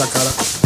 essa cara.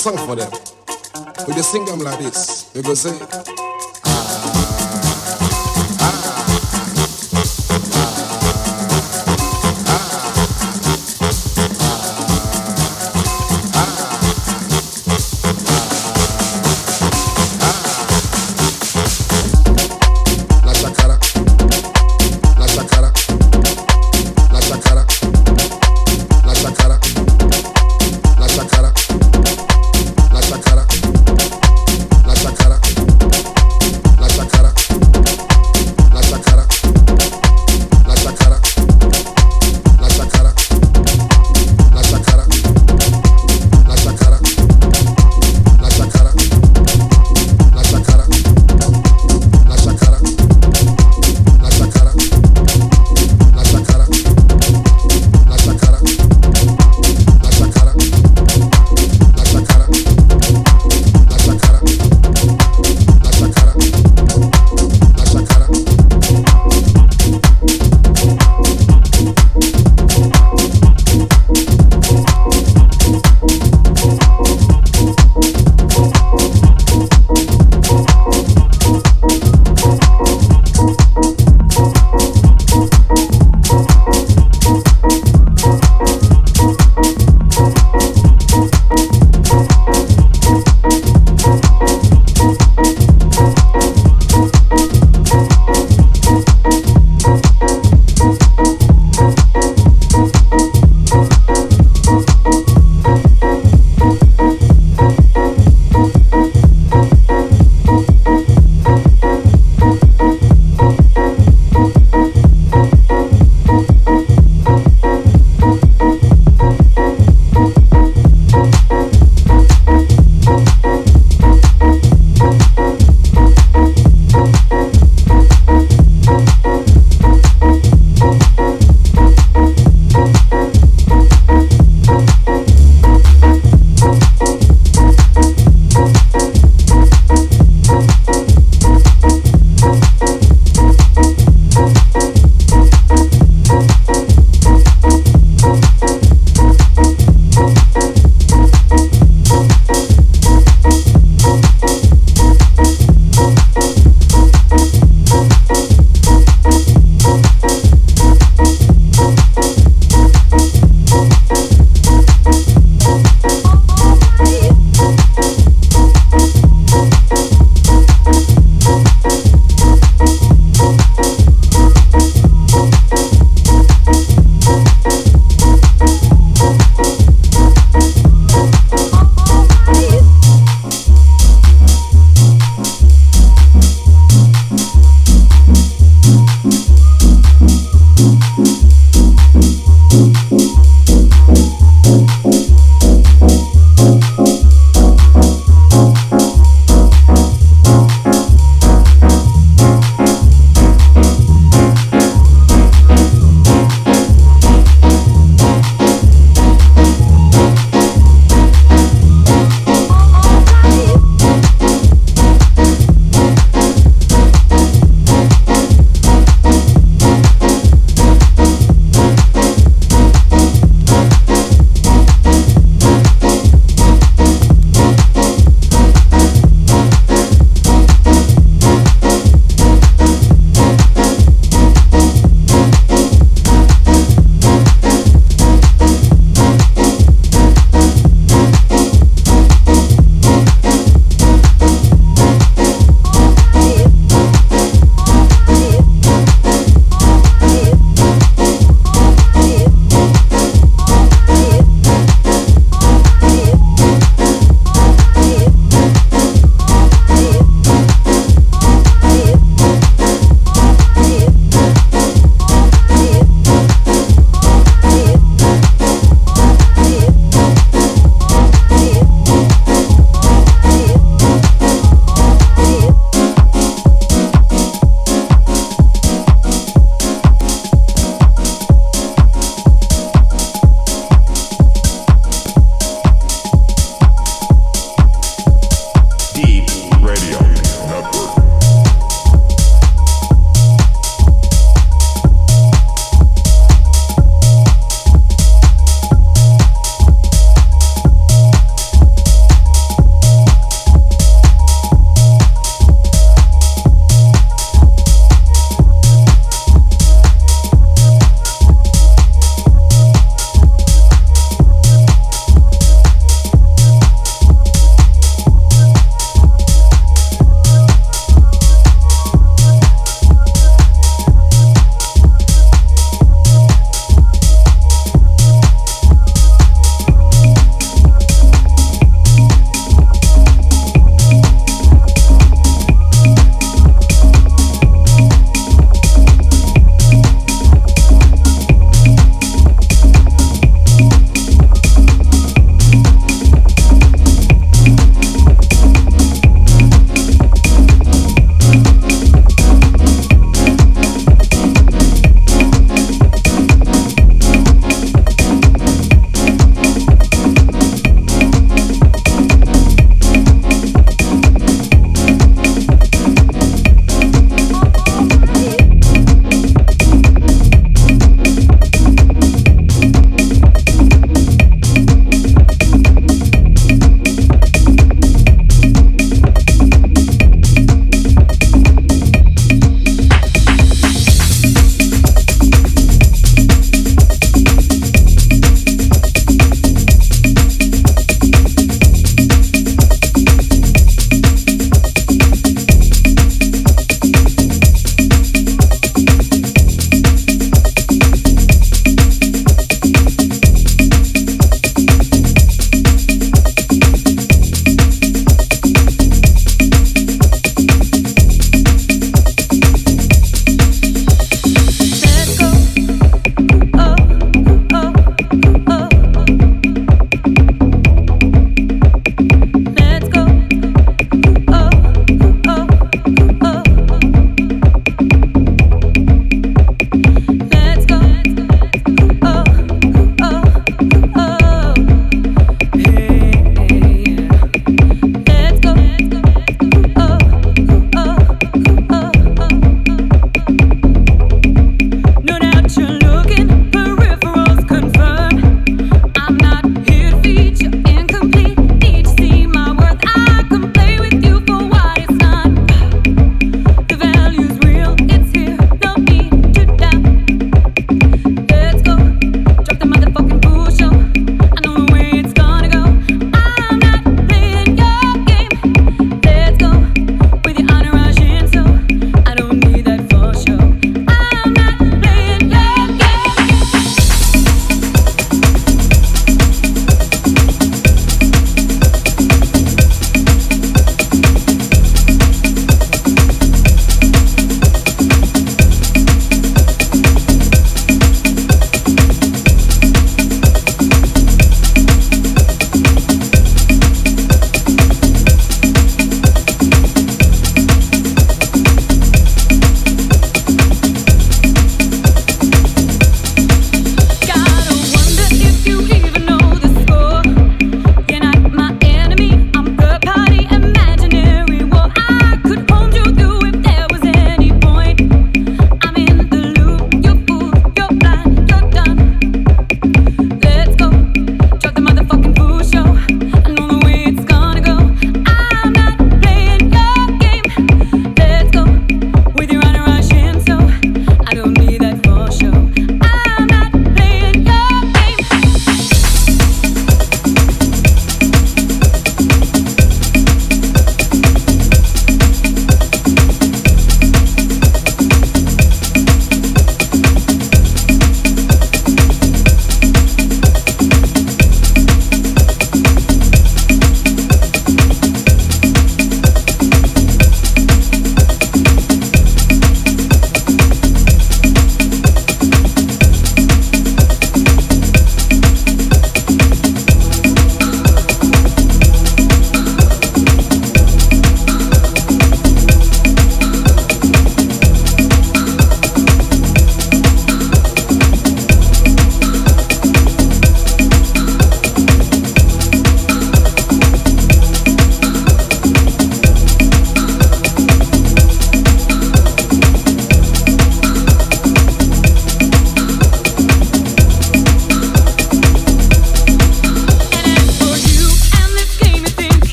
Song for them. We just sing them like this. We go say.